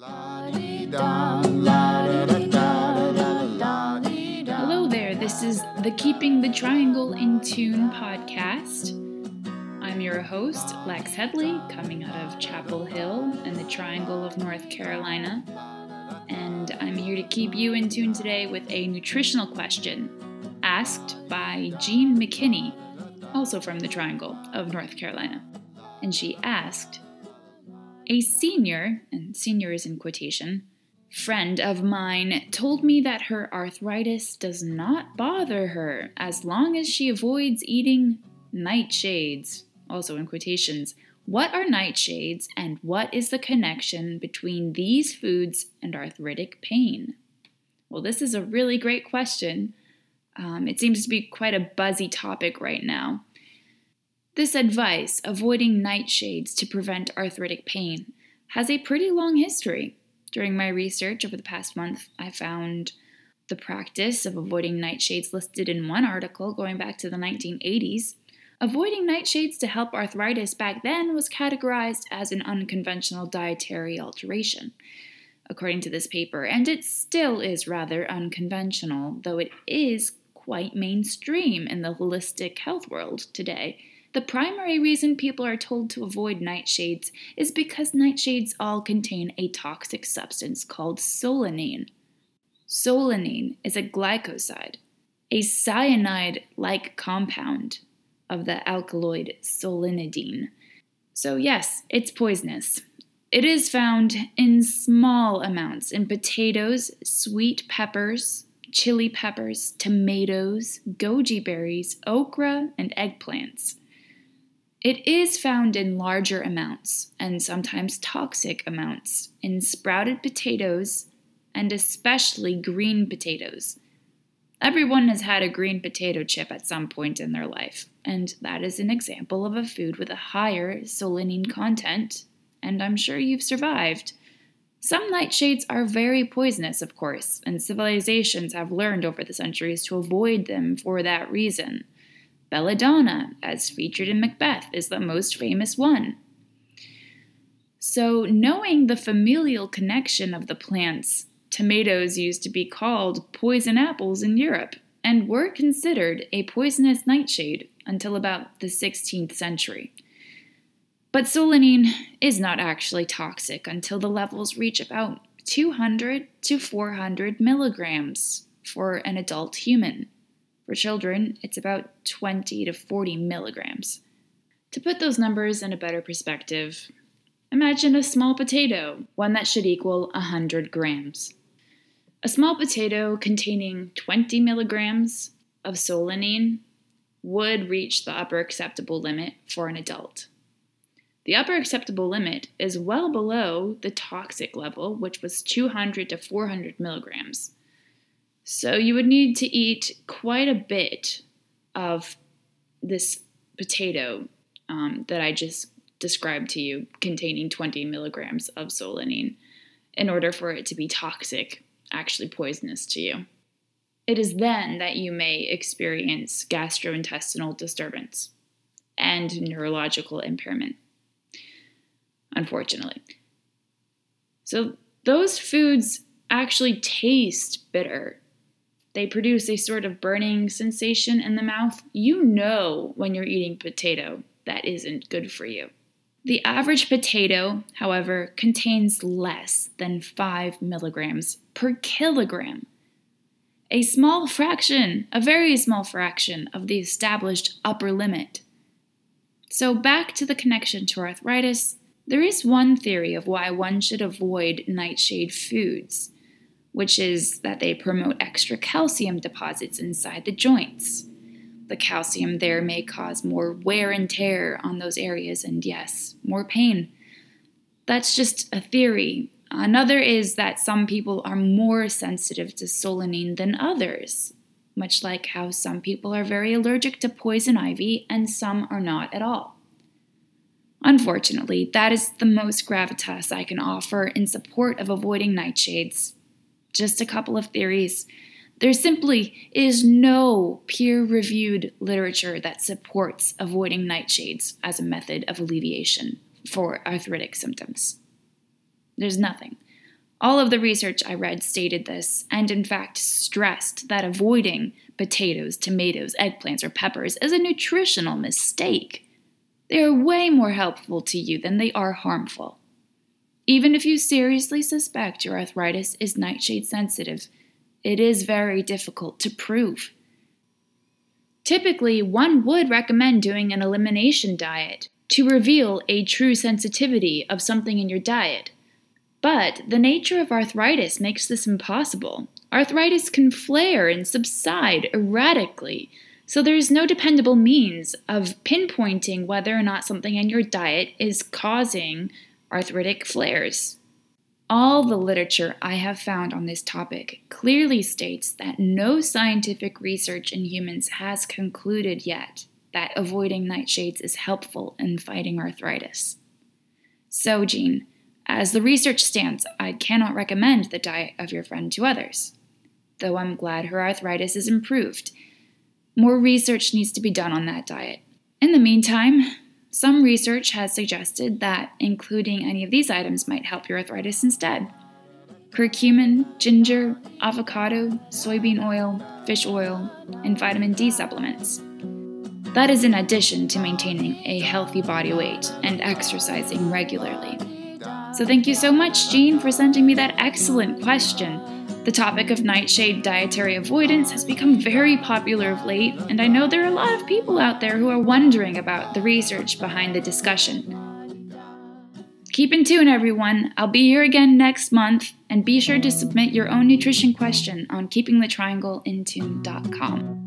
Hello there, this is the Keeping the Triangle in Tune podcast. I'm your host, Lex Headley, coming out of Chapel Hill in the Triangle of North Carolina. And I'm here to keep you in tune today with a nutritional question asked by Jean McKinney, also from the Triangle of North Carolina. And she asked, a senior, and senior is in quotation, friend of mine told me that her arthritis does not bother her as long as she avoids eating nightshades, also in quotations. What are nightshades and what is the connection between these foods and arthritic pain? Well, this is a really great question. Um, it seems to be quite a buzzy topic right now. This advice, avoiding nightshades to prevent arthritic pain, has a pretty long history. During my research over the past month, I found the practice of avoiding nightshades listed in one article going back to the 1980s. Avoiding nightshades to help arthritis back then was categorized as an unconventional dietary alteration, according to this paper, and it still is rather unconventional, though it is quite mainstream in the holistic health world today. The primary reason people are told to avoid nightshades is because nightshades all contain a toxic substance called solanine. Solanine is a glycoside, a cyanide like compound of the alkaloid solanidine. So, yes, it's poisonous. It is found in small amounts in potatoes, sweet peppers, chili peppers, tomatoes, goji berries, okra, and eggplants. It is found in larger amounts and sometimes toxic amounts in sprouted potatoes and especially green potatoes. Everyone has had a green potato chip at some point in their life, and that is an example of a food with a higher solanine content, and I'm sure you've survived. Some nightshades are very poisonous, of course, and civilizations have learned over the centuries to avoid them for that reason. Belladonna, as featured in Macbeth, is the most famous one. So, knowing the familial connection of the plants, tomatoes used to be called poison apples in Europe and were considered a poisonous nightshade until about the 16th century. But solanine is not actually toxic until the levels reach about 200 to 400 milligrams for an adult human. For children, it's about 20 to 40 milligrams. To put those numbers in a better perspective, imagine a small potato, one that should equal 100 grams. A small potato containing 20 milligrams of solanine would reach the upper acceptable limit for an adult. The upper acceptable limit is well below the toxic level, which was 200 to 400 milligrams. So you would need to eat quite a bit of this potato um, that I just described to you, containing 20 milligrams of solanine, in order for it to be toxic, actually poisonous to you. It is then that you may experience gastrointestinal disturbance and neurological impairment, unfortunately. So, those foods actually taste bitter they produce a sort of burning sensation in the mouth. You know when you're eating potato that isn't good for you. The average potato, however, contains less than 5 milligrams per kilogram. A small fraction, a very small fraction of the established upper limit. So, back to the connection to arthritis, there is one theory of why one should avoid nightshade foods which is that they promote extra calcium deposits inside the joints. The calcium there may cause more wear and tear on those areas, and yes, more pain. That's just a theory. Another is that some people are more sensitive to solanine than others, much like how some people are very allergic to poison ivy and some are not at all. Unfortunately, that is the most gravitas I can offer in support of avoiding nightshades just a couple of theories. There simply is no peer reviewed literature that supports avoiding nightshades as a method of alleviation for arthritic symptoms. There's nothing. All of the research I read stated this, and in fact stressed that avoiding potatoes, tomatoes, eggplants, or peppers is a nutritional mistake. They are way more helpful to you than they are harmful. Even if you seriously suspect your arthritis is nightshade sensitive, it is very difficult to prove. Typically, one would recommend doing an elimination diet to reveal a true sensitivity of something in your diet. But the nature of arthritis makes this impossible. Arthritis can flare and subside erratically, so there is no dependable means of pinpointing whether or not something in your diet is causing arthritic flares. All the literature I have found on this topic clearly states that no scientific research in humans has concluded yet that avoiding nightshades is helpful in fighting arthritis. So, Jean, as the research stands, I cannot recommend the diet of your friend to others, though I'm glad her arthritis is improved. More research needs to be done on that diet. In the meantime, some research has suggested that including any of these items might help your arthritis instead. Curcumin, ginger, avocado, soybean oil, fish oil, and vitamin D supplements. That is in addition to maintaining a healthy body weight and exercising regularly. So, thank you so much, Jean, for sending me that excellent question. The topic of nightshade dietary avoidance has become very popular of late, and I know there are a lot of people out there who are wondering about the research behind the discussion. Keep in tune, everyone. I'll be here again next month, and be sure to submit your own nutrition question on keepingthetriangleintune.com.